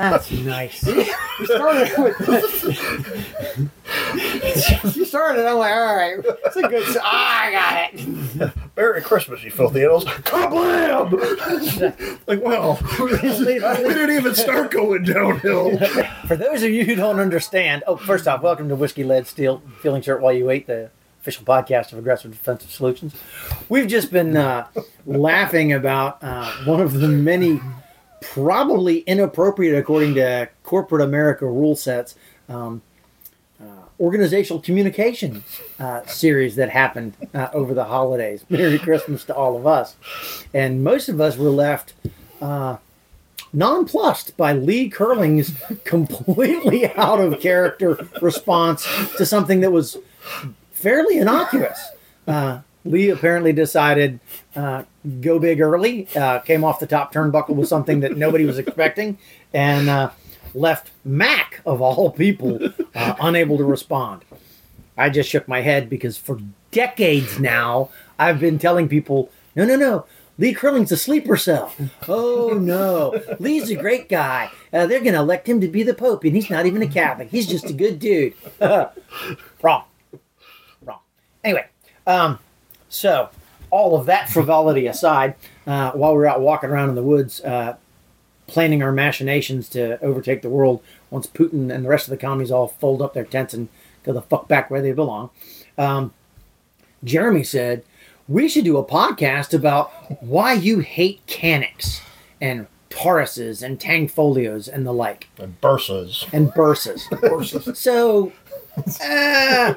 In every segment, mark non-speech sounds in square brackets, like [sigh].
That's nice. [laughs] You started with. you started. I'm like, all right, it's a good. s- Ah, I got it. Merry Christmas, you filthy animals. Kablam! like, well, we didn't even start going downhill. For those of you who don't understand, oh, first off, welcome to Whiskey Lead Steel Feeling Shirt While You Wait, the official podcast of Aggressive Defensive Solutions. We've just been uh, laughing about uh, one of the many, probably inappropriate according to corporate America rule sets, um, uh, organizational communications uh, series that happened uh, over the holidays. [laughs] Merry Christmas to all of us. And most of us were left. Uh, nonplussed by Lee Curling's [laughs] completely out of character response to something that was fairly innocuous. Uh, Lee apparently decided uh, go big early, uh, came off the top turnbuckle with something that nobody was expecting, and uh, left Mac of all people uh, unable to respond. I just shook my head because for decades now I've been telling people, no, no, no. Lee Curling's a sleeper cell. Oh no, Lee's a great guy. Uh, they're gonna elect him to be the Pope, and he's not even a Catholic. He's just a good dude. [laughs] Wrong, wrong. Anyway, um, so all of that frivolity aside, uh, while we we're out walking around in the woods, uh, planning our machinations to overtake the world once Putin and the rest of the commies all fold up their tents and go the fuck back where they belong. Um, Jeremy said, We should do a podcast about why you hate Caniks and Tauruses and Tanfoglios and the like, And Bersas. and Bersas. so, uh,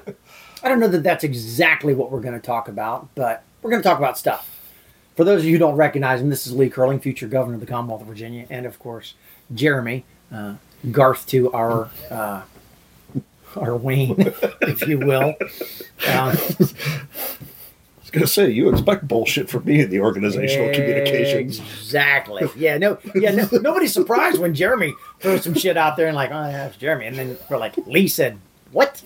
I don't know that that's exactly what we're going to talk about, but we're going to talk about stuff. For those of you who don't recognize him, this is Lee Curling, future governor of the Commonwealth of Virginia, and of course, Jeremy, uh, Garth to our. Uh, our Wayne, [laughs] if you will. Um, I was gonna say you expect bullshit from me in the organizational communications. Exactly. Yeah. No. Yeah. No, nobody's surprised when Jeremy throws some shit out there and like, oh yeah, it's Jeremy, and then we're like, Lee said what?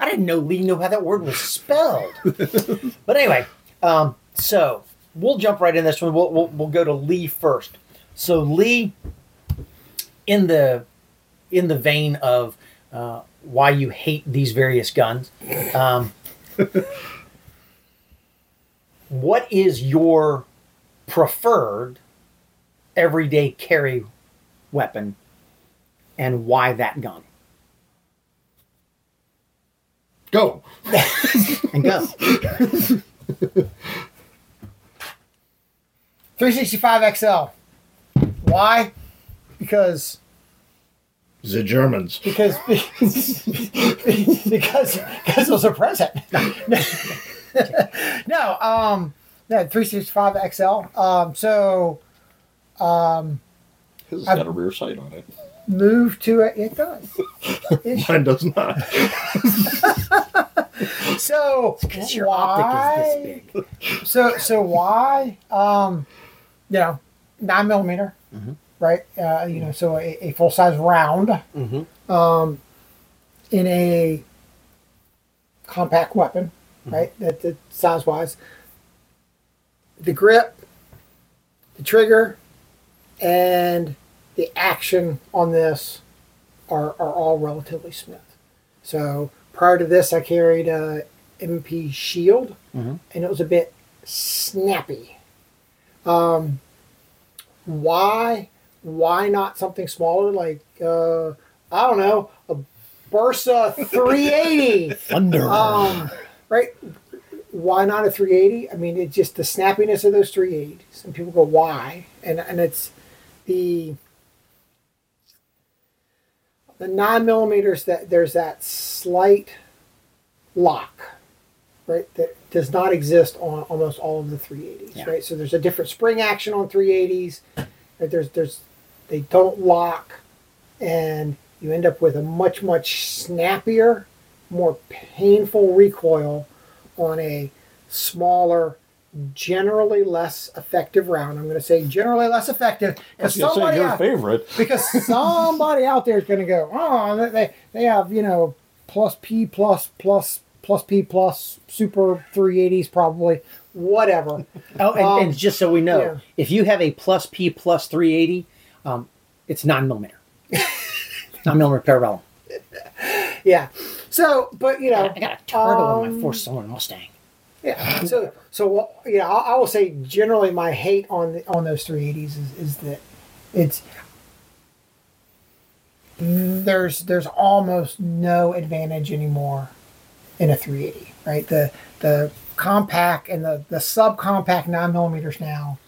I didn't know Lee knew how that word was spelled. But anyway, um, so we'll jump right in this one. We'll, we'll we'll go to Lee first. So Lee, in the in the vein of uh, why you hate these various guns. Um, what is your preferred everyday carry weapon and why that gun? Go. And go. 365 XL. Why? Because The Germans. because [laughs] because because it was a present. [laughs] no, um, no, 365 XL. Um, so um, This has got a rear sight on it. Move to it. It does. [laughs] It Mine does not. [laughs] So Because your optic is this big. So so why? Um, you know, nine millimeter, Mhm. right? Uh, you know, so a, a full size round Mm-hmm. um, in a compact weapon, right? That, that size wise, the grip, the trigger, and the action on this are, are all relatively smooth. So prior to this, I carried a MP Shield, Mhm. and it was a bit snappy. Um, why? Why not something smaller like uh, I don't know a Bersa 380? [laughs] Thunder. um, right? Why not a 380? I mean, it's just the snappiness of those 380s. and people go, why? And and it's the the nine millimeters that there's that slight lock, right? That does not exist on almost all of the 380s, Yeah. right? So there's a different spring action on 380s. Right? There's there's they don't lock, and you end up with a much much snappier, more painful recoil on a smaller, generally less effective round. I'm going to say generally less effective because gonna say somebody your out, favorite. [laughs] because somebody out there is going to go, oh, they- they they have you know plus P plus plus plus P plus super 380s probably whatever. [laughs] oh, and, um, and just so we know, yeah. if you have a plus P plus 380, um, it's nine millimeter. [laughs] Nine millimeter parabellum. Yeah. So, but you know, I got a turtle on um, my four cylinder Mustang. Yeah. So, so yeah, I, I will say generally my hate on the, on those 380s is, is that it's there's there's almost no advantage anymore in a 380, right? The the compact and the the subcompact nine millimeters now.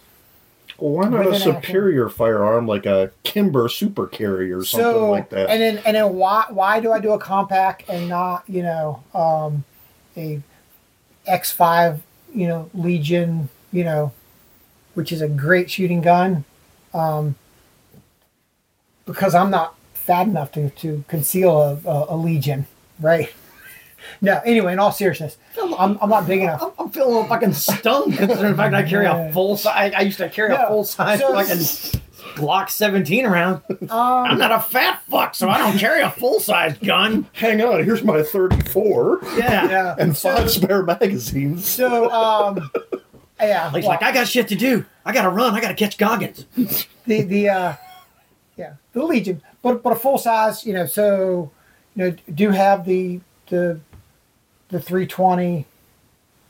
Well, why not a superior firearm like a Kimber Super Carry or something so like that? and then and then why why do I do a compact and not you know um, a X5 you know Legion you know which is a great shooting gun um, because I'm not fat enough to, to conceal a, a, a Legion right? [laughs] No anyway in all seriousness I'm, I'm not big enough. I'm, I'm feeling a little fucking stung considering the fact I carry a [laughs] full size. I used to carry No, a full size so- fucking Glock 17 around. [laughs] I'm um, not a fat fuck, so I don't carry a full size gun. Hang on, here's my 34 Yeah. yeah [laughs] and five spare magazines. so um, yeah [laughs] He's well, like, I got shit to do. I gotta run. I gotta catch Goggins. the the uh yeah the legion but but a full size you know so you know do have the the the 320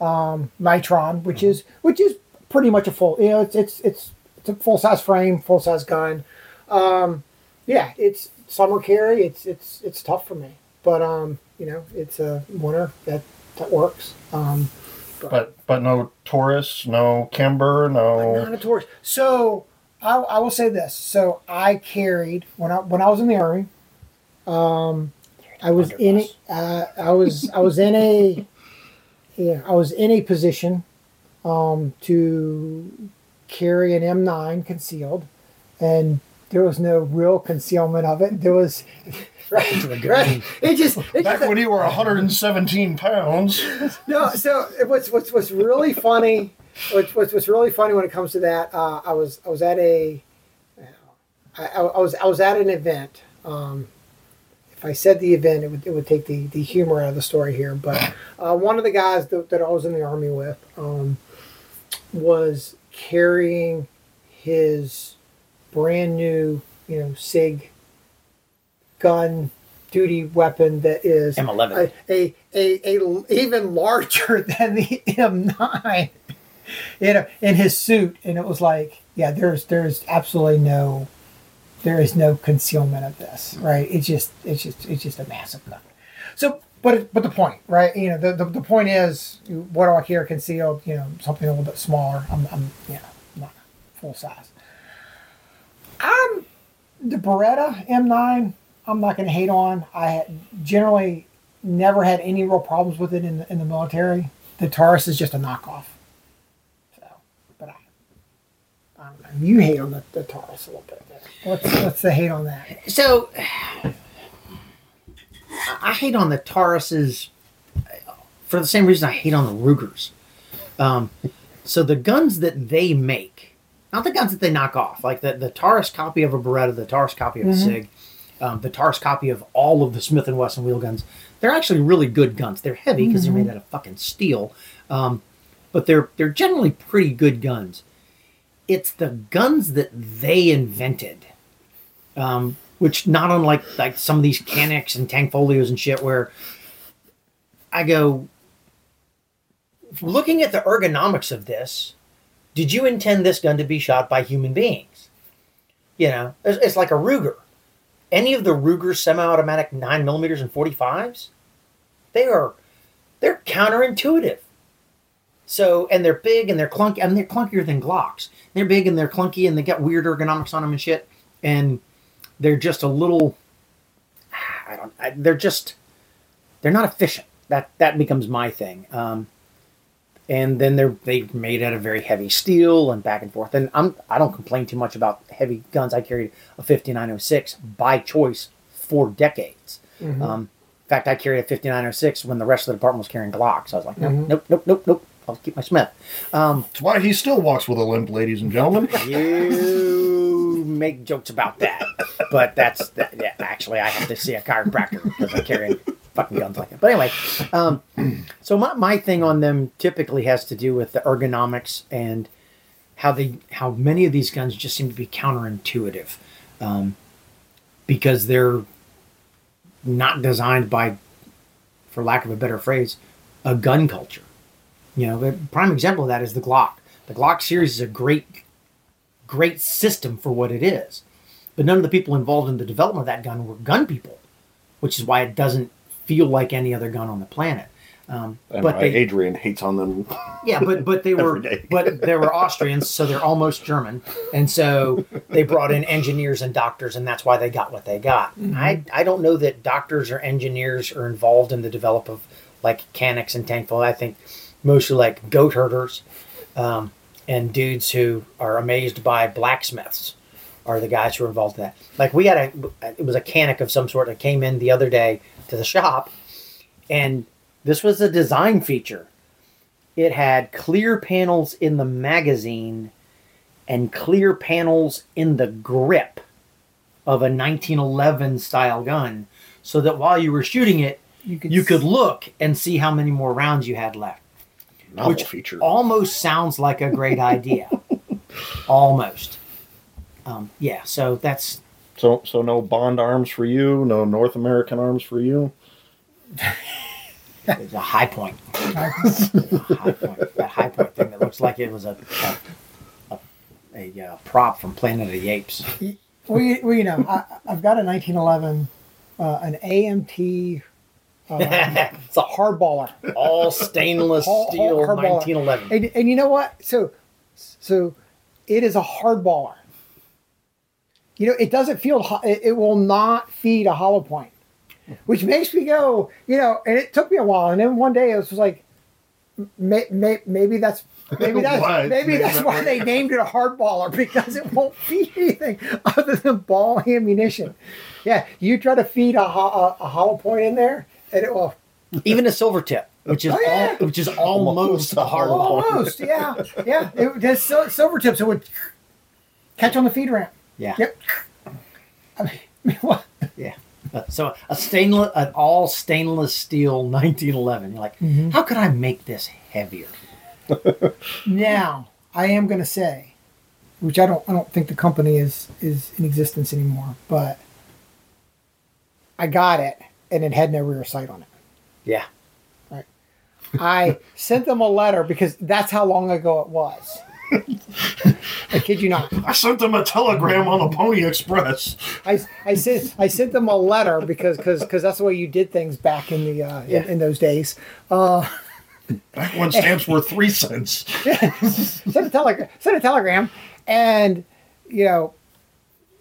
um nitron which is which is pretty much a full you know it's it's it's it's a full size frame full size gun um yeah it's summer carry it's it's it's tough for me but um you know it's a winter that that works um But but no Taurus, no Kimber, no. Not a Taurus. So I, I will say this. So I carried when I when I was in the army. Um, I was in a, uh, I was I was in a [laughs] yeah I was in a position um, to carry an M9 concealed, and there was no real concealment of it. There was [laughs] right, [laughs] right. It just it Back just, when you were 117 pounds. [laughs] no, so it- what's what's what's really funny, what's what's, what's really funny when it comes to that, uh, I was I was at a, I, I I was I was at an event. Um, if I said the event, it would it would take the the humor out of the story here. But uh, one of the guys that, that I was in the army with um, was carrying his brand new, you know, Sig gun duty weapon that is M11. a, a, a, a even larger [laughs] than the M9 you know, in his suit. And it was like, yeah, there's there's absolutely no there is no concealment of this, right? It's just it's just it's just a massive gun. So but but the point, right? You know, the, the, the point is, what do I carry concealed? You know, something a little bit smaller. I'm, I'm you know, not full size. I'm the Beretta M9. I'm not going to hate on. I generally never had any real problems with it in the, in the military. The Taurus is just a knockoff. So, but I, I don't know. You hate on the, the Taurus a little bit. What's what's the hate on that? So, I hate on the Tauruses for the same reason I hate on the Rugers. Um, so the guns that they make, not the guns that they knock off, like the, the Taurus copy of a Beretta, the Taurus copy of a Sig, um, the Taurus copy of all of the Smith and Wesson wheel guns, they're actually really good guns. They're heavy because they're made out of fucking steel, um, but they're they're generally pretty good guns. It's the guns that they invented um, which not unlike like some of these Caniks and Tanfoglios and shit, where I go looking at the ergonomics of this. Did you intend this gun to be shot by human beings? You know, it's, it's like a Ruger. Any of the Ruger semi-automatic nine millimeters and forty fives, they are they're counterintuitive. So and they're big and they're clunky. Mean, they're clunkier than Glocks. They're big and they're clunky and they got weird ergonomics on them and shit. And they're just a little I don't I, they're just they're not efficient. That that becomes my thing. Um, and then they're they made out of very heavy steel and back and forth. And I'm I don't complain too much about heavy guns. I carried a 5906 by choice for decades. Um, in fact, I carried a 5906 when the rest of the department was carrying Glocks. I was like, nope, nope, nope, nope, nope. I'll keep my Smith. Um, That's why he still walks with a limp, ladies and gentlemen. [laughs] you make jokes about that, but that's that, yeah, actually I have to see a chiropractor because I carry fucking guns like that. But anyway, um, so my, my thing on them typically has to do with the ergonomics and how they how many of these guns just seem to be counterintuitive um, because they're not designed by, for lack of a better phrase, a gun culture. You know, the prime example of that is the Glock. The Glock series is a great, great system for what it is, but none of the people involved in the development of that gun were gun people, which is why it doesn't feel like any other gun on the planet. Um, And but why they, Adrian hates on them. yeah, but but they [laughs] were but they were Austrians, so they're almost German, and so they brought in engineers and doctors, and that's why they got what they got. I I don't know that doctors or engineers are involved in the develop of like Caniks and Tankful. I think mostly like goat herders, um, and dudes who are amazed by blacksmiths are the guys who are involved in that. Like we had a it was a Canik of some sort that came in the other day to the shop, and this was a design feature it had clear panels in the magazine and clear panels in the grip of a 1911 style gun so that while you were shooting it You could you could look and see how many more rounds you had left Novel Which feature. almost sounds like a great idea. [laughs] Almost. Um, yeah so that's So so no Bond arms for you, no North American arms for you. [laughs] it's a high point. [laughs] High point. That high point thing that looks like it was a a, a, a, uh prop from planet of the apes. Well, you, well, you know, I, I've got a 1911, uh, an AMT uh, [laughs] it's a hardballer. all stainless Hard- hard- steel hardballer. 1911. And, and you know what? So, so it is a hardballer. You know, it doesn't feel. ho- It, it will not feed a hollow point, which makes me go. You know, and it took me a while, and then one day it was like, may, may, maybe that's. Maybe [laughs] that's Why? maybe Maybe that's that why way. they named it a hardballer [laughs] because it won't feed anything other than ball ammunition. Yeah, you try to feed a, ho- a, a hollow point in there, will Even a silver tip, which is Oh, yeah. all, which is almost a hard. Almost, yeah, yeah. It, sil- silver tips. It would catch on the feed ramp. Yeah. Yep. I mean, [laughs] what? Yeah. So a stainless, an all stainless steel 1911. You're like, Mhm. how could I make this heavier? [laughs] Now, I am going to say, which I don't, I don't think the company is is in existence anymore, but I got it, and it had no rear sight on it. Yeah. Right. I [laughs] sent them a letter because that's how long ago it was. I kid you not. I sent them a telegram on the Pony Express. I, I sent I sent them a letter because because because that's the way you did things back in the uh, Yeah. in, in those days. Uh, [laughs] Back when stamps were three cents. [laughs] send a telegram sent a telegram, and you know,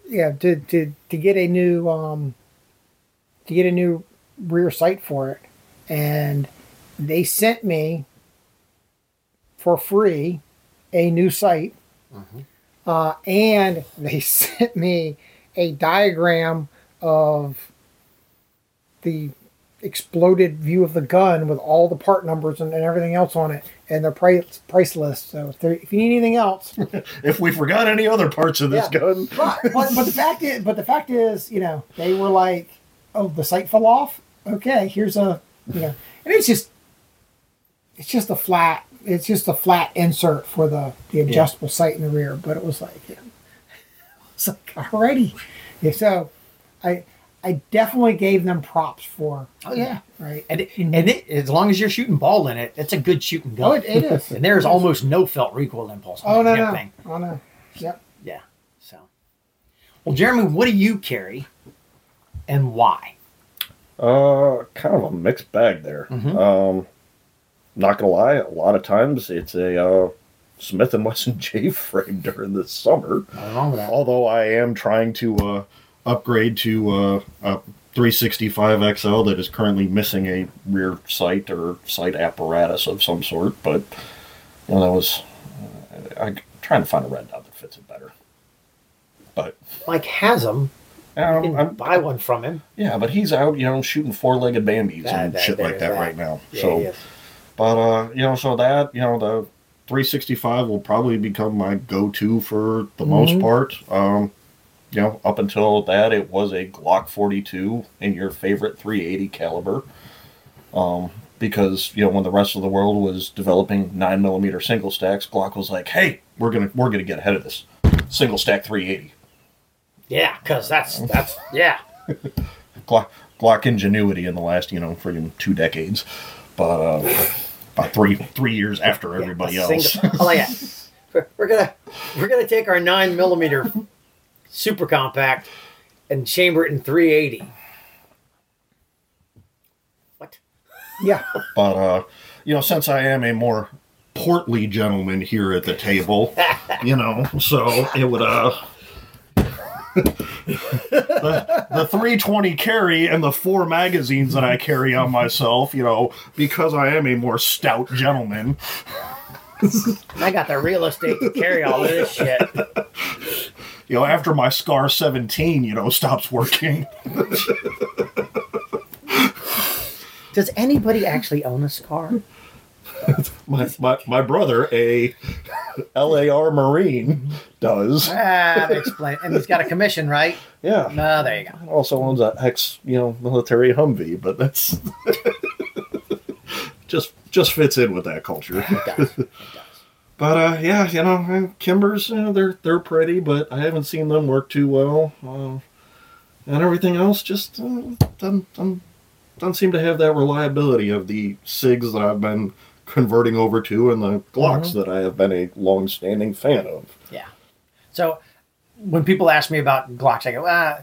yeah, to to to get a new um to get a new rear sight for it, and they sent me for free a new sight, uh, and they [laughs] sent me a diagram of the exploded view of the gun with all the part numbers and, and everything else on it and the price price list. So if, there, if you need anything else, [laughs] If we forgot any other parts of this Yeah. gun, but, but but the fact is, but the fact is, you know, they were like, oh, the sight fell off. Okay, here's a, you know, and it's just, it's just a flat, it's just a flat insert for the the adjustable sight in the rear. But it was like, yeah, it's like already, yeah. So, I I definitely gave them props for. Oh, yeah. right. And, it, and it, as long as you're shooting ball in it, it's a good shooting gun. Oh, it, it is. [laughs] and there's almost no felt recoil impulse. on Oh no no. thing. Oh no. Yep. Yeah. So, well, Jeremy, what do you carry, and why? uh, kind of a mixed bag there. Mhm. Um, not gonna lie, a lot of times it's a uh, Smith and Wesson [laughs] J frame during the summer. Nothing wrong with that. Although I am trying to uh, upgrade to uh, a 365 XL that is currently missing a rear sight or sight apparatus of some sort, but you know, that was uh, I'm trying to find a red dot that fits it better. But Mike has them. You um, can I'm, buy one from him. yeah, but he's out, you know, shooting four-legged bambies That- and that- shit like that, that. right now. Yeah, so, but uh, you know, so that you know the 365 will probably become my go-to for the most Mhm. part. Um, you know, up until that, it was a Glock 42 in your favorite 380 caliber. Um, because you know when the rest of the world was developing nine millimeter single stacks, Glock was like, "Hey, we're gonna we're gonna get ahead of this single stack 380." Yeah, because that's [laughs] that's yeah. Glock Glock ingenuity in the last, you know, friggin' two decades, but uh, about three three years after everybody a else. single- oh yeah, [laughs] we're, we're gonna we're gonna take our nine millimeter super compact and chamber it in 380. What? Yeah. But uh, you know, since I am a more portly gentleman here at the table, [laughs] you know, so it would uh the, the 320 carry and the four magazines that I carry on myself, you know, because I am a more stout gentleman. I got the real estate to carry all this shit. You know, after my Scar 17, you know, stops working. Does anybody actually own a scar? [laughs] My, my, my brother, a LAR Marine, does. Ah, that explain. And he's got a commission, right? Yeah. No, there you go. also owns a ex, you know, military Humvee, but that's [laughs] just just fits in with that culture. It does. But uh, yeah, you know, uh, Kimbers, you know, they're they're pretty, but I haven't seen them work too well, uh, and everything else just uh, doesn't, doesn't doesn't seem to have that reliability of the Sigs that I've been converting over to and the Glocks that I have been a long-standing fan of. Yeah. So when people ask me about Glocks, I go, ah,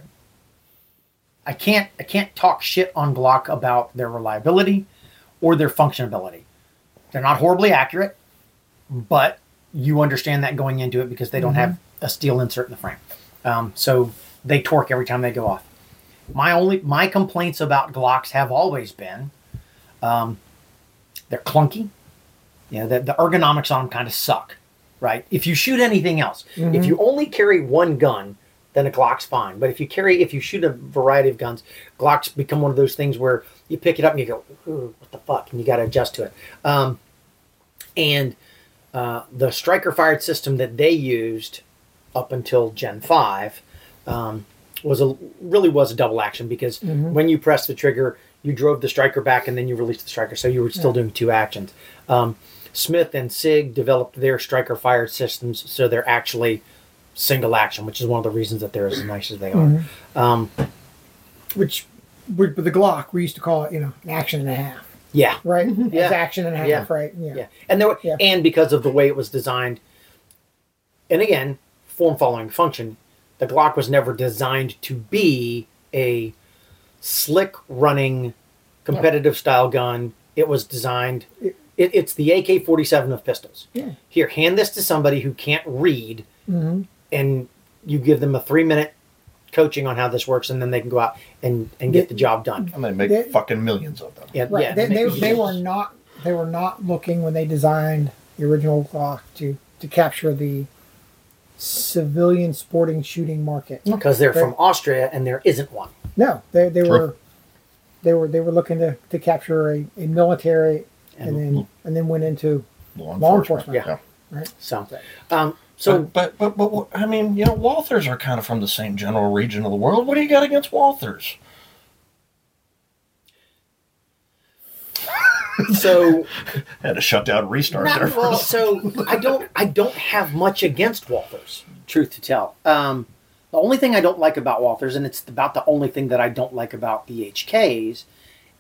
I can't I can't talk shit on Glock about their reliability or their functionability. They're not horribly accurate, but you understand that going into it because they don't have a steel insert in the frame. Um, so they torque every time they go off. My only my complaints about Glocks have always been um, they're clunky. You know, the, the ergonomics on them kind of suck, right? If you shoot anything else, if you only carry one gun, then a Glock's fine. But if you carry, if you shoot a variety of guns, Glocks become one of those things where you pick it up and you go, "What the fuck?" and you got to adjust to it. Um, and uh, the striker fired system that they used up until Gen Five um, was a really was a double action because when you press the trigger, you drove the striker back and then you released the striker, so you were still doing two actions. Um, Smith and Sig developed their striker fired systems, so they're actually single action, which is one of the reasons that they're as nice as they are. Um, Which, with the Glock, we used to call it, you know, an action and a half, yeah, right? Yeah. It's action and a half, Yeah. right? Yeah. yeah, and there were, Yeah. and because of the way it was designed, and again, form following function, the Glock was never designed to be a slick running competitive style gun. It was designed. It- It, it's the AK forty seven of pistols. Yeah. Here, hand this to somebody who can't read, hmm and you give them a three minute coaching on how this works, and then they can go out and, and get the job done. And they make They- fucking millions of them. Yeah, Right. yeah. they, they, make- they were not they were not looking when they designed the original Glock to to capture the civilian sporting shooting market. because they're from Austria and there isn't one. No, they they True. were they were they were looking to, to capture a, a military and, And- then and then went into Law Law enforcement. enforcement. Yeah. right. So, um, so but, but but but I mean, you know, Walthers are kind of from the same general region of the world. What do you got against Walthers? [laughs] so [laughs] Had to shut down restart Not- there. well, so I don't I don't have much against Walthers. Truth to tell, um, the only thing I don't like about Walthers, and it's about the only thing that I don't like about the HKs,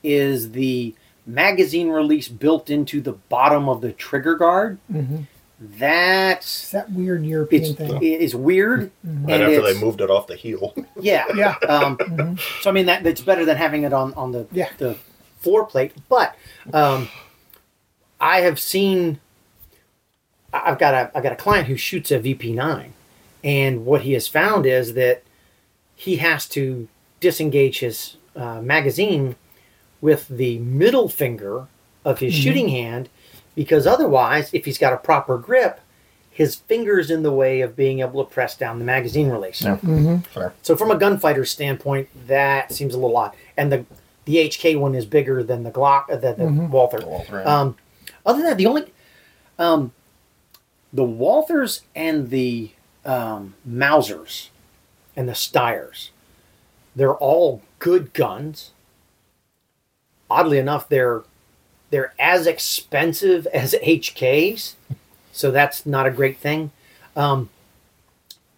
is the magazine release built into the bottom of the trigger guard. Mm-hmm. That's It's that weird European it's thing. it is weird. Mhm. right and after they moved it off the heel. [laughs] Yeah. Yeah. Um, Mhm. So I mean that that's better than having it on on the Yeah. the floor plate. But um, I have seen. I- I've got a I've got a client who shoots a VP9, and what he has found is that he has to disengage his uh, magazine with the middle finger of his Mhm. shooting hand, because otherwise, if he's got a proper grip, his finger's in the way of being able to press down the magazine release. Yeah. Mhm. Fair. So from a gunfighter's standpoint, that seems a little odd. And the the HK one is bigger than the Glock, uh, the, the Mhm. Walther. Walther, yeah. Um, other than that, the only um, the Walthers and the um, Mausers and the Steyrs, they're all good guns. Oddly enough, they're they're as expensive [laughs] as HKs, so that's not a great thing. Um,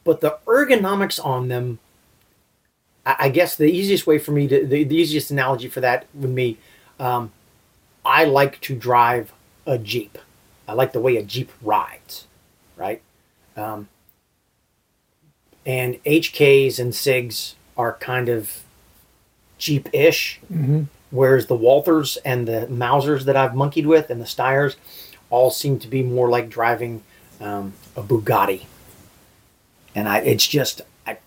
but the ergonomics on them I, I guess the easiest way for me to the, the easiest analogy for that would be, um, I like to drive a Jeep. I like the way a Jeep rides, right? Um, and HKs and SIGs are kind of Jeep-ish, Mm-hmm. Whereas the Walthers and the Mausers that I've monkeyed with and the Steyrs all seem to be more like driving um, a Bugatti. And I, it's just, I,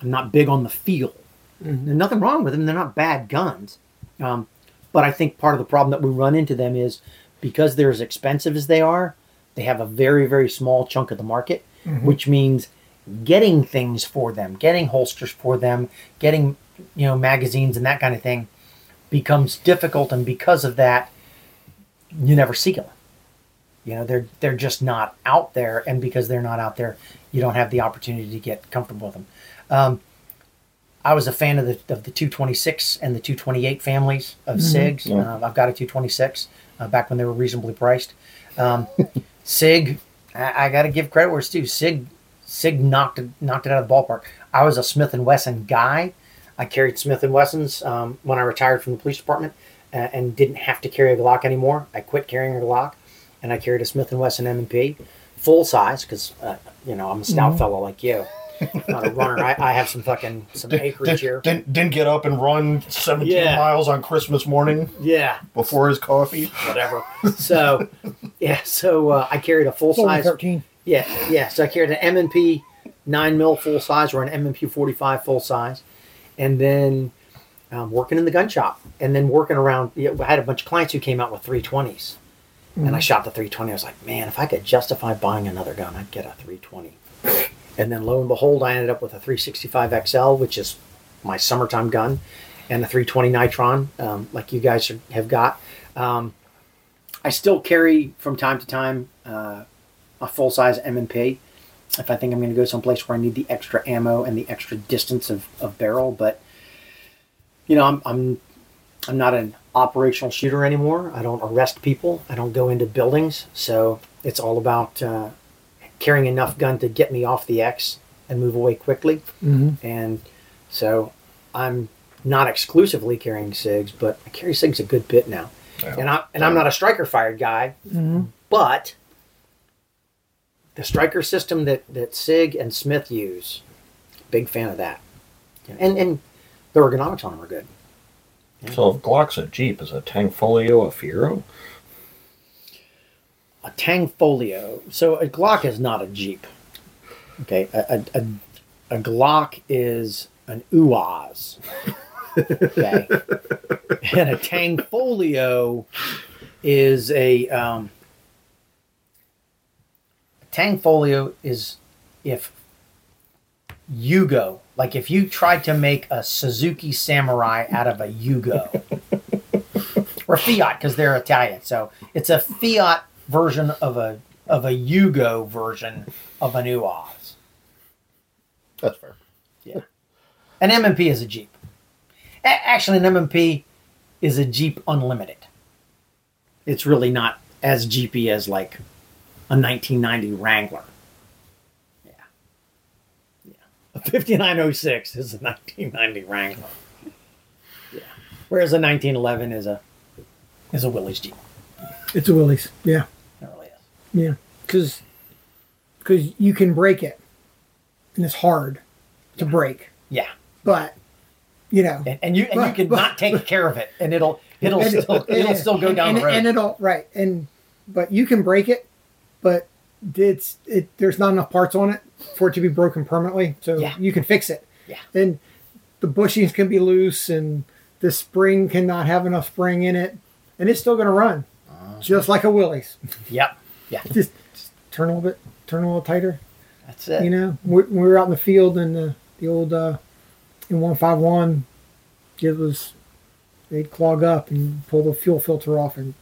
I'm not big on the feel. There's nothing wrong with them; they're not bad guns. Um, but I think part of the problem that we run into them is because they're as expensive as they are, they have a very, very small chunk of the market, which means getting things for them, getting holsters for them, getting you know magazines and that kind of thing becomes difficult, and because of that, you never see them. You know, they're they're just not out there, and because they're not out there, you don't have the opportunity to get comfortable with them. Um, I was a fan of the of the 226 and the 228 families of SIGs. Yeah. Uh, I've got a 226 uh, back when they were reasonably priced. Um, [laughs] SIG, I, I got to give credit where it's due. SIG, SIG knocked it knocked it out of the ballpark. I was a Smith and Wesson guy. I carried Smith and Wessons um, when I retired from the police department uh, and didn't have to carry a Glock anymore. I quit carrying a Glock, and I carried a Smith and Wesson M&P, full size because uh, you know I'm a stout fellow like you, not a runner. I, I have some fucking some acreage here. Didn't, didn't get up and run 17 Yeah. miles on Christmas morning Yeah, before his coffee. whatever. So, [laughs] yeah, so uh, I carried a full size. thirteen. Yeah, yeah. So I carried an M and P nine mil full size or an M and P forty five full size, and then um, working in the gun shop, and then working around. Yeah, I had a bunch of clients who came out with three twenties, and I shot the three twenty. I was like, man, if I could justify buying another gun, I'd get a three twenty. And then lo and behold, I ended up with a three sixty five XL, which is my summertime gun, and a three twenty Nitron, um, like you guys are- have got. Um, I still carry from time to time. Uh, a full size M and P if I think I'm going to go someplace where I need the extra ammo and the extra distance of, of barrel. But you know, I'm I'm I'm not an operational shooter anymore. I don't arrest people. I don't go into buildings. So it's all about uh, carrying enough gun to get me off the X and move away quickly. Mm-hmm. And so I'm not exclusively carrying SIGs, but I carry SIGs a good bit now. Yeah. And I and I'm not a striker fired guy, Mm-hmm. but the striker system that, that SIG and Smith use, big fan of that. And and the ergonomics on them are good. So if Glock's a Jeep, is a Tanfoglio a Fiero? A Tanfoglio. So a Glock is not a Jeep. Okay, a a, a, a Glock is an UAZ. [laughs] Okay, and a Tanfoglio is a um, Tanfoglio is if Yugo, like if you tried to make a Suzuki Samurai out of a Yugo, [laughs] or Fiat because they're Italian, so it's a Fiat version of a of a Yugo version of an UAZ. That's fair. Yeah, an M&P is a Jeep. A- actually, an M&P is a Jeep Unlimited. It's really not as Jeepy as like a 1990 Wrangler. Yeah. Yeah. A 5906 is a 1990 Wrangler. Yeah. Whereas a 1911 is a is a Willys Jeep. It's a Willys. Yeah, It really is. yeah. Because cuz you can break it, and it's hard to break. Yeah. But you know, And, and you and you can but- not take [laughs] care of it, and it'll it'll still [laughs] it'll and- still go down and, the road. and it'll right and but you can break it, but it's it. There's not enough parts on it for it to be broken permanently, so Yeah. you can fix it. Yeah. And the bushings can be loose, and the spring cannot have enough spring in it, and it's still going to run, Uh-huh. just like a Willys. yep. Yeah. just, [laughs] just turn a little bit, turn a little tighter. That's it. You know, we, we were out in the field and the the old uh, in one five one, it was they'd clog up and pull the fuel filter off and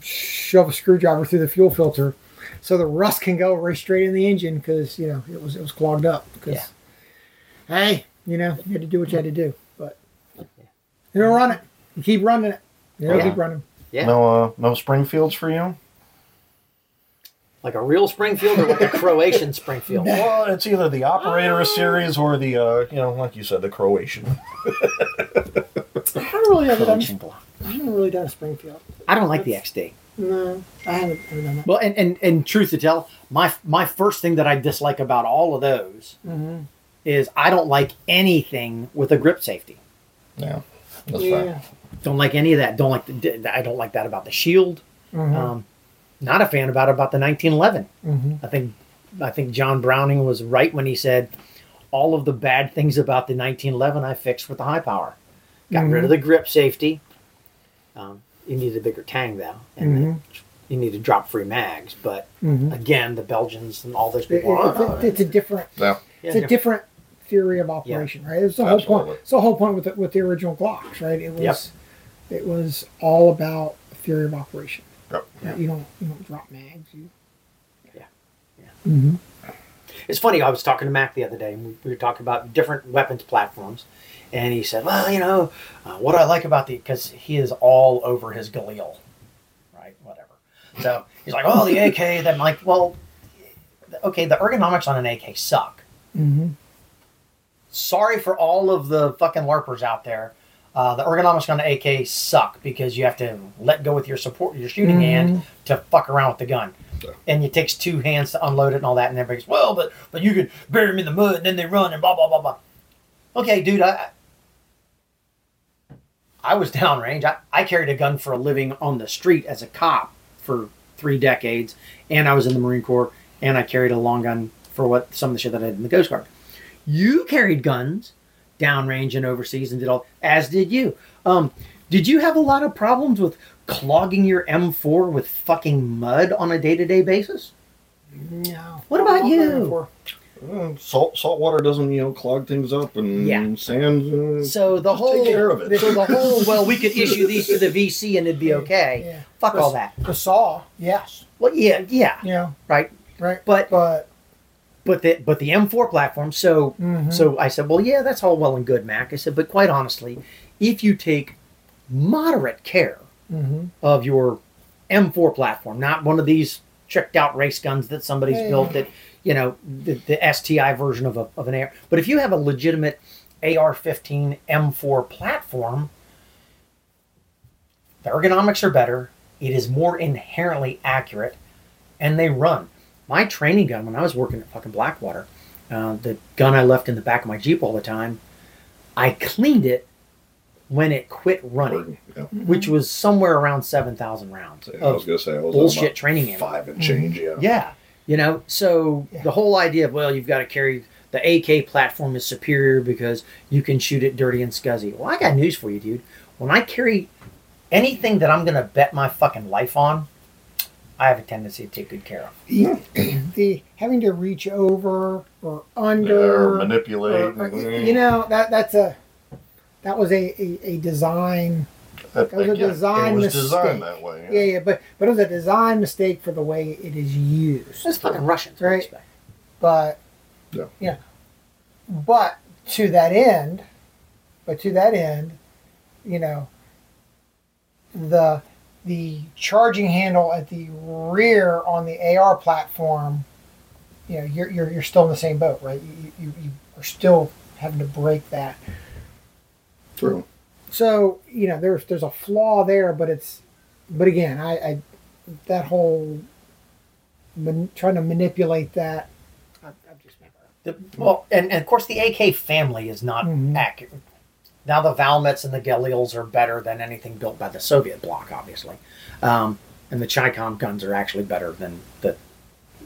shove a screwdriver through the fuel filter, so the rust can go right straight in the engine because you know it was it was clogged up. Because Yeah. hey, you know you had to do what you had to do, but you don't run it. You keep running it. You know, Yeah. keep running. Yeah. No, uh, no Springfields for you. Like a real Springfield or like a Croatian [laughs] Springfield? Well, it's either the operator series or the uh, you know, like you said, the Croatian. [laughs] I haven't really ever done. Croatian block. I haven't really done a Springfield. I don't like the XD. No, I haven't ever done that. Well, and, and, and truth to tell, my my first thing that I dislike about all of those Mm-hmm. is I don't like anything with a grip safety. Yeah, that's Yeah. fine. Don't like any of that. Don't like the, I don't like that about the Shield. Mhm. Um, not a fan about about the 1911. Mhm. I think I think John Browning was right when he said all of the bad things about the 1911 I fixed with the high power. Got rid of the grip safety. Um, you need a bigger tang though, and Mhm. you need to drop free mags. But Mhm. again, the Belgians and all those It- people. it's, a, it's a different. Yeah. Yeah, It's a different theory of operation, right? It's the whole Absolutely. point. It's the whole point with the, with the original Glocks, right? It was Yep. it was all about theory of operation. Yep. Right? You don't you don't drop mags. You Yeah. Yeah. Mm-hmm. It's funny. I was talking to Mac the other day, and we, we were talking about different weapons platforms, and he said, "Well, you know, uh, what I like about the because he is all over his Galil, right? Whatever. So he's like, "Oh, the AK." Then I'm like, "Well, okay, the ergonomics on an AK suck. Mm-hmm. Sorry for all of the fucking larpers out there." Uh, the ergonomics on the AK suck because you have to let go with your support, your shooting hand to fuck around with the gun. And it takes two hands to unload it and all that. And everybody's, well, but but you could bury them in the mud and then they run and blah blah blah blah. Okay, dude, I I was downrange. I, I carried a gun for a living on the street as a cop for three decades, and I was in the Marine Corps, and I carried a long gun for what some of the shit that I did in the Coast Guard. You carried guns downrange and overseas and did all, as did you. Um, did you have a lot of problems with clogging your M4 with fucking mud on a day to day basis? No. What about you? Uh, salt salt water doesn't you know clog things up and Yeah. sand. Uh, So the whole, take care of it. so the whole, [laughs] well, we could issue these to the VC and it'd be okay. Yeah. Fuck all that. The saw, yes. Well, yeah, yeah, Yeah. right. Right. But But but the but the M4 platform. So Mhm. so I said, well, yeah, that's all well and good, Mac. I said, but quite honestly, if you take moderate care Mhm. of your M4 platform, not one of these tricked out race guns that somebody's built that you know the, the STI version of a of an AR. But if you have a legitimate AR-15 M4 platform, the ergonomics are better. It is more inherently accurate, and they run. My training gun when I was working at fucking Blackwater, uh, the gun I left in the back of my Jeep all the time, I cleaned it when it quit running, yeah. Mm-hmm. which was somewhere around seven thousand rounds I was gonna say I was bullshit about training ammo. five and mm-hmm. change. Yeah. Yeah. You know, so Yeah. the whole idea of, well, you've got to carry the AK platform is superior because you can shoot it dirty and scuzzy. Well, I got news for you, dude. When I carry anything that I'm going to bet my fucking life on, I have a tendency to take good care of. the, [clears throat] the having to reach over or under, or manipulate. or- or- you know that that's a that was a, a, a design. Uh, that, it was a design it was mistake. designed that way. Yeah, yeah, but but it was a design mistake for the way it is used. It's fucking Russians. I Right. expect. But Yeah. But to that end, but to that end, you know, the the charging handle at the rear on the AR platform, you know, you're you're, you're still in the same boat, right? You, you you are still having to break that. True. So you know, there's there's a flaw there, but it's, but again, I, I that whole man, trying to manipulate that. I, I've just never. The, well, and, and of course, the AK family is not Mhm. accurate. Now, the Valmets and the Galils are better than anything built by the Soviet bloc, obviously. Um, and the Chicom guns are actually better than the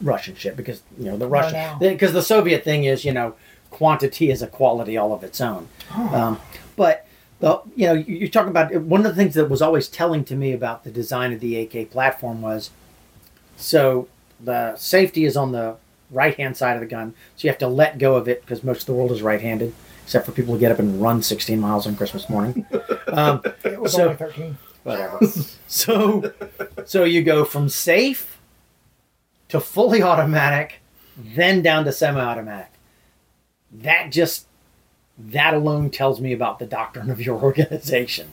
Russian shit because, you know, the Russian. Because the Soviet thing is, you know, quantity is a quality all of its own. Um, but, the, you know, you- you're talking about one of the things that was always telling to me about the design of the AK platform was so the safety is on the right hand side of the gun, so you have to let go of it because most of the world is right handed, except for people who get up and run 16 miles on Christmas morning. [laughs] Um, It was So- only thirteen. whatever. [laughs] so, so you go from safe to fully automatic, then down to semi-automatic. That just that alone tells me about the doctrine of your [laughs] organization.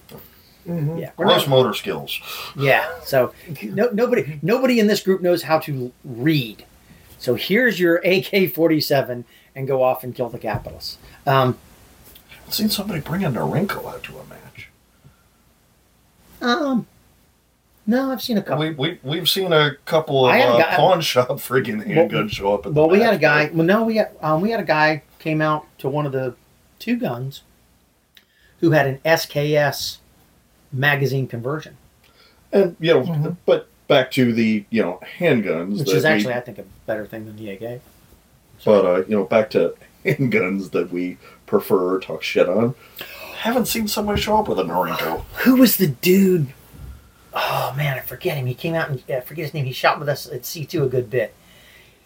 Mhm. Yeah, we're not- Gross motor skills. Yeah. So no, nobody nobody in this group knows how to read. So here's your AK forty seven and go off and kill the capitalists. Um, I've seen somebody bring a Norinco out to a match. um, no, I've seen a couple. We, we, we've seen a couple of a uh, guy- pawn [laughs] shop friggin' handguns show up at the well, we had a guy. but- Well, no, we had um, we had a guy came out to one of the two guns who had an SKS magazine conversion, And, you know, Mhm. but back to the, you know, handguns. which that is we- actually I think a better thing than the AK. But uh, you know, back to handguns that we prefer talk shit on. Haven't seen somebody show up with a Norinco. [sighs] Who was the dude? Oh man, I forget him. He came out and I forget his name. He shot with us at C two a good bit.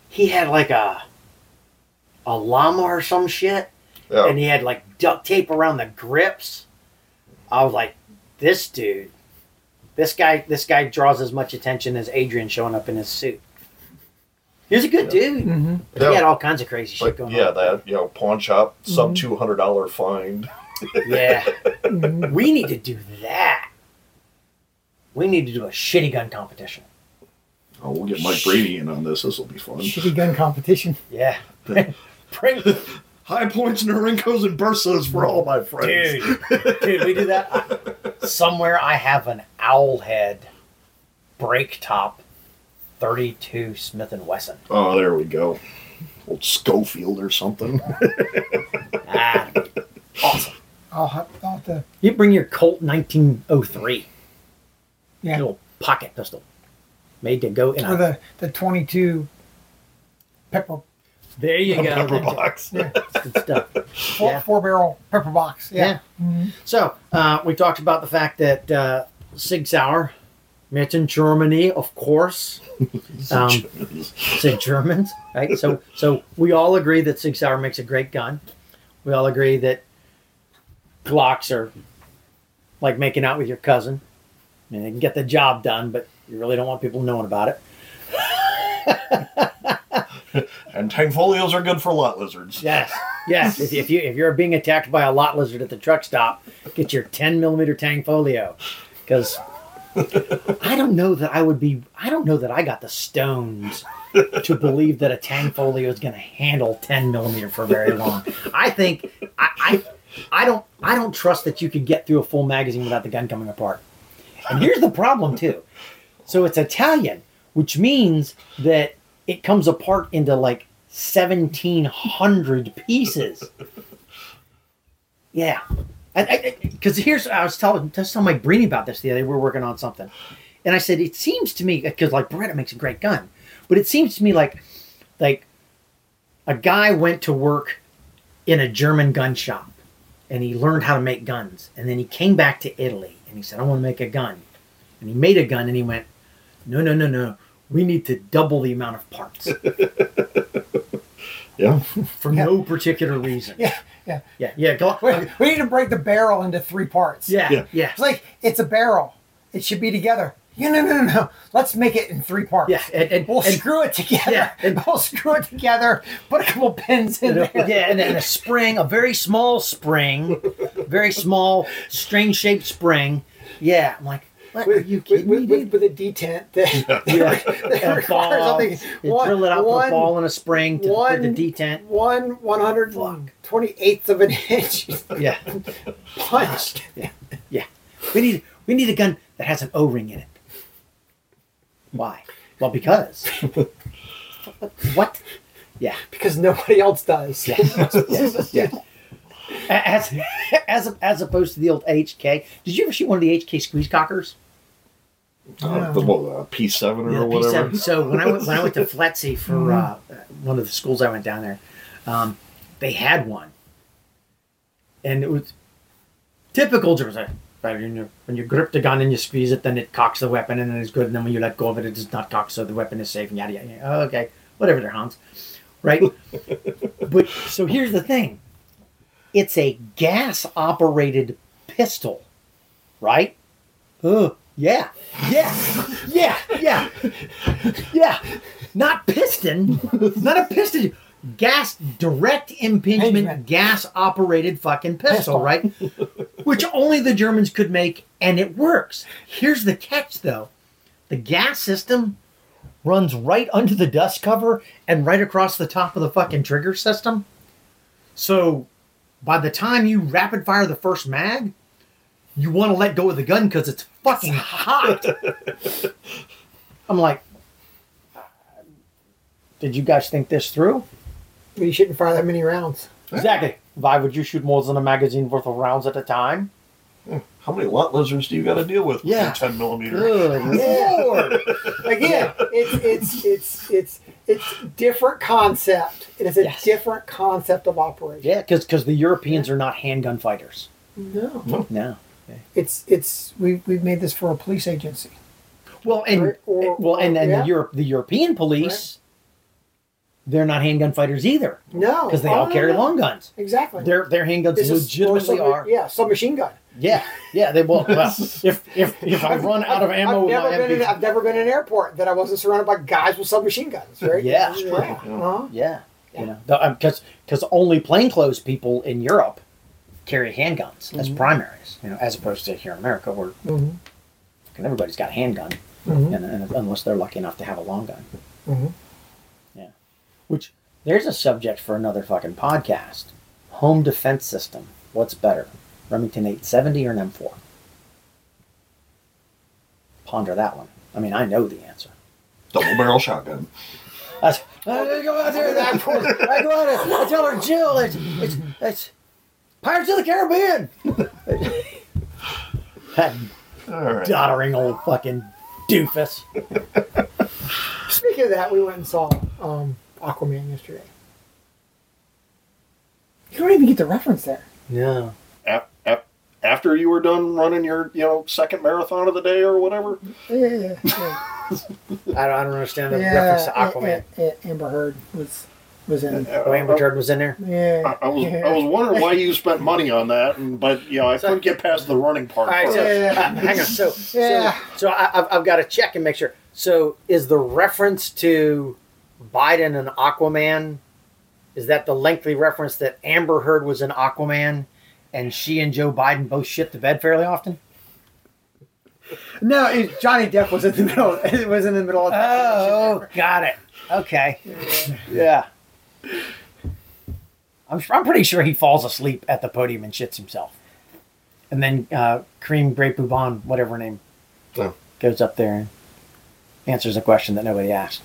He had like a a llama or some shit, Yeah. and he had like duct tape around the grips. I was like, this dude, this guy, this guy draws as much attention as Adrian showing up in his suit. He was a good dude. Mm-hmm. But He had all kinds of crazy shit But going yeah, on. Yeah, that you know, pawn shop, sub Mhm. two hundred dollar find. Yeah, Mm-hmm. we need to do that. We need to do a shitty gun competition. Oh, we'll get Mike Brady in on this. This will be fun. Shitty gun competition. Yeah. [laughs] Bring, High points, Norincos, and Bersas for all my friends. dude, [laughs] dude, we do that. I- somewhere I have an owl head break top 32 Smith and Wesson. Oh, there we go. Old Schofield or something. [laughs] Ah, awesome. I'll have, I'll have to. You bring your Colt 1903 Yeah. little pocket pistol made to go in Or a. the the 22 pepper There you go. Pepper box. Yeah. Good stuff. [laughs] four, Yeah. four barrel pepper box. Yeah. Yeah. Mhm. So uh, we talked about the fact that uh, Sig Sauer, met in Germany, of course. [laughs] Um, say Germans, right? So, so we all agree that Sig Sauer makes a great gun. We all agree that Glocks are like making out with your cousin. I mean, they can get the job done, but you really don't want people knowing about it. [laughs] [laughs] and Tanfoglios are good for lot lizards. Yes, yes. if, if you if you're being attacked by a lot lizard at the truck stop, get your 10 millimeter Tanfoglio, because I don't know that I would be. I don't know that I got the stones to believe that a Tanfoglio is going to handle 10 millimeter for very long. I think I, I I don't I don't trust that you could get through a full magazine without the gun coming apart. And here's the problem too. So it's Italian, which means that it comes apart into like 1700 pieces. Yeah. Because here's, I was telling, just telling Mike Breeny about this the other day. We are working on something. And I said, it seems to me, because like Beretta makes a great gun, but it seems to me like, like a guy went to work in a German gun shop and he learned how to make guns. And then he came back to Italy and he said, I want to make a gun. And he made a gun and he went, no, no, no, no. We need to double the amount of parts [laughs] Yeah. for no particular reason. Yeah. Yeah. Yeah. Yeah. Go, We, we need to break the barrel into three parts. yeah. Yeah. Yeah. It's like it's a barrel. It should be together. Yeah, no, no, no, no. Let's make it in three parts. Yeah. And, and, We'll and- screw it together. Yeah, and- [laughs] we'll screw it together. Put a couple pins in and a- there. yeah, and, and a spring, a very small spring, very small, strange shaped spring. Yeah, I'm like, what are With, you with, kidding with, me, with, with a detent that, [laughs] Yeah, [laughs] that [laughs] a requires ball. something. You One- drill it out with one- a ball and a spring to one- the detent. One one hundred twenty eighth of an inch Yeah, punched. yeah. We need we need a gun that has an O ring in it. Why? Well, because. what? Yeah. Because nobody else does. Yeah. yeah. yeah. As, as as opposed to the old HK. Did you ever shoot one of the HK squeeze cockers? Uh, the what, uh, P7 or Yeah, the whatever. P7. So when I went when I went to [laughs] FLETC for uh, one of the schools I went down there, um, they had one, and it was typical German. Right, when you, when you grip the gun and you squeeze it, then it cocks the weapon, and then it's good. And then when you let go of it, it does not cock, so the weapon is safe. And yada yada. yada. Oh, okay, whatever, they're Hans, right? [laughs] but so here's the thing: it's a gas operated pistol, right? Oh, yeah, yeah, yeah, yeah, yeah. Not piston, not a piston. Gas, direct impingement, Impingement. gas operated fucking pistol, Pistol. right? Which only the Germans could make and it works. Here's the catch, though: the gas system runs right under the dust cover and right across the top of the fucking trigger system. So, by the time you rapid fire the first mag, you want to let go of the gun because it's fucking hot. [laughs] I'm like, did you guys think this through? You shouldn't fire that many rounds. Exactly. Why would you shoot more than a magazine worth of rounds at a time? Hmm, how many lot lizards do you got to deal with? with Yeah. your 10 millimeter. Good [laughs] lord. Again, it's it's it's it's it's different concept. It is a Yes. different concept of operation. Yeah, because the Europeans are not handgun fighters. No, No. it's it's we we've made this for a police agency. Well, and Or- or- well, and, and yeah. the Europe, the European police, they're not handgun fighters either No, because they Oh, all carry no. long guns. Exactly. Their their handguns This is or legitimately some- are. Yeah, submachine gun. Yeah, yeah. They will. Well, [laughs] if if if I run out of ammo I've with never my been in, I've never been in an airport that I wasn't surrounded by guys with submachine guns. Right? Yeah. yeah. Uh-huh. yeah, you know, because because only plainclothes people in Europe carry handguns as primaries, you know, as opposed to here in America where Mhm. everybody's got a handgun, Mhm. and, and unless they're lucky enough to have a long gun. Mhm. Yeah, which there's a subject for another fucking podcast. Home defense system. What's better, Remington 870 or an M4? Ponder that one. I mean, I know the answer. Double barrel shotgun. [laughs] I, I go out there. I, I go out there. I tell her, Jill, it's it's, it's Pirates of the Caribbean. [laughs] that All right. doddering old fucking doofus. Speaking of that, we went and saw um, Aquaman yesterday. You don't even get the reference there. No. Ap- ap- after you were done running your, you know, second marathon of the day or whatever. Yeah, yeah, yeah. [laughs] I don't, I don't understand the yeah reference to A- Aquaman. A- A- Amber Heard was was in. Oh, Amber Heard was in there. Yeah, I, I was yeah. I was wondering why you spent [laughs] money on that, and but you know I couldn't get past the running part. All right, so. Yeah. [laughs] uh, hang on. So, Yeah. so, so I, I've, I've got to check and make sure. So, is the reference to Biden and Aquaman? Is that the lengthy reference that Amber Heard was in Aquaman, and she and Joe Biden both shit the bed fairly often? No, it, Johnny Depp was in the middle. [laughs] It was in the middle of. Oh, got it. Okay. Yeah. I'm, I'm pretty sure he falls asleep at the podium and shits himself. And then uh, Kareem Great Bouban, whatever her name, Oh. goes up there and answers a question that nobody asked.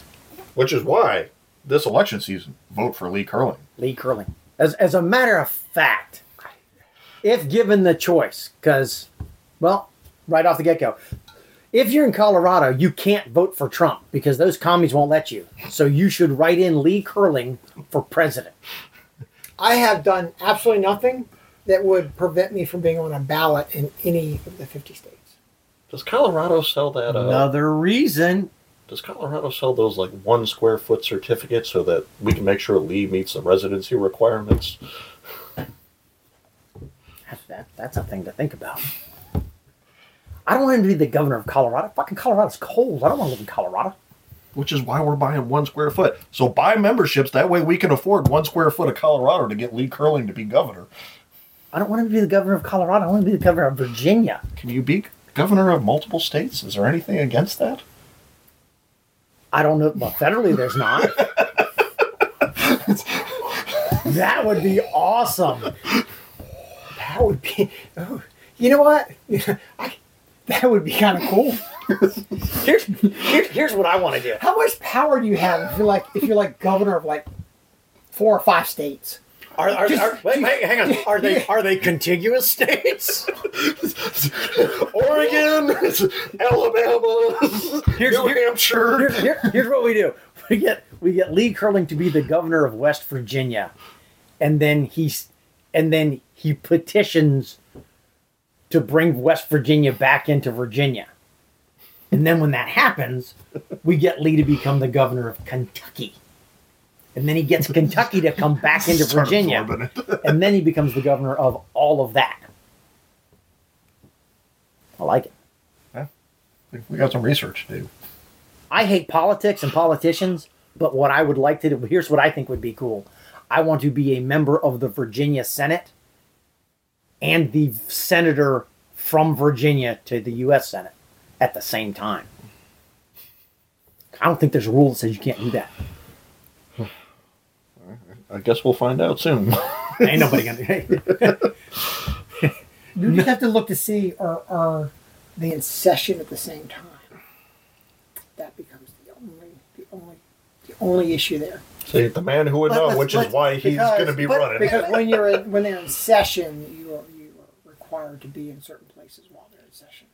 Which is why this election season, vote for Lee Curling. Lee Curling. As, as a matter of fact, if given the choice, because, well, right off the get go, if you're in Colorado, you can't vote for Trump because those commies won't let you. So you should write in Lee Curling for president. I have done absolutely nothing that would prevent me from being on a ballot in any of the 50 states. Does Colorado sell that? Uh, Another reason. Does Colorado sell those like one square foot certificates so that we can make sure Lee meets the residency requirements? That, that, that's a thing to think about. I don't want him to be the governor of Colorado. Fucking Colorado's cold. I don't want to live in Colorado. Which is why we're buying one square foot. So buy memberships. That way we can afford one square foot of Colorado to get Lee Curling to be governor. I don't want him to be the governor of Colorado. I want to be the governor of Virginia. Can you be governor of multiple states? Is there anything against that? I don't know. Well, federally, there's not. [laughs] that would be awesome. That would be. Oh, you know what? [laughs] I, that would be kind of cool. [laughs] Here's, here's, here's what I want to do. How much power do you have if you're like if you're like governor of like four or five states? Are, are, are, wait, wait, hang on. Are they [laughs] are they contiguous states? Oregon, Alabama, Here's- New here- Hampshire. Here's, here- here's what we do. We get we get Lee Curling to be the governor of West Virginia, and then he's and then he petitions to bring West Virginia back into Virginia. And then when that happens, we get Lee to become the governor of Kentucky. And then he gets Kentucky to come back into Virginia. [laughs] And then he becomes the governor of all of that. I like it. We got some research to do. I hate politics and politicians, but what I would like to do here's what I think would be cool. I want to be a member of the Virginia Senate and the senator from Virginia to the U.S. Senate at the same time. I don't think there's a rule that says you can't do that. [sighs] I guess we'll find out soon. [laughs] Ain't nobody gonna. You just have to look to see are are they in session at the same time. That becomes the only the only the only issue there. See, the man who would But know, let's- which is let's- why he's because- going to be but- running. Because when you're in, when they're in session, you are you are required to be in certain places while they're in session.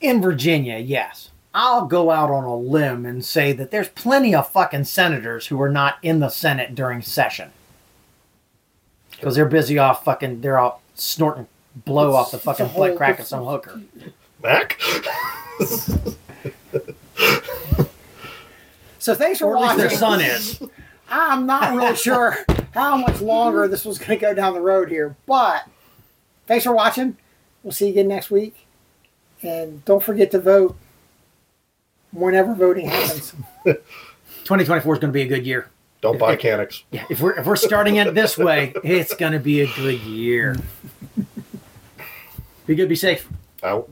in Virginia, yes. I'll go out on a limb and say that there's plenty of fucking senators who are not in the Senate during session. Because they're busy off fucking, they're all snorting blow It's- off the it's a fucking whole butt crack of different- some hooker. Mac? [laughs] So thanks for Or at least watching. their son is. I'm not really sure how much longer this was going to go down the road here, but thanks for watching. We'll see you again next week, and don't forget to vote whenever voting happens. [laughs] 2024 is going to be a good year. Don't buy Caniks. Yeah, if we're if we're starting it this way, it's going to be a good year. [laughs] Be good, be safe. Out.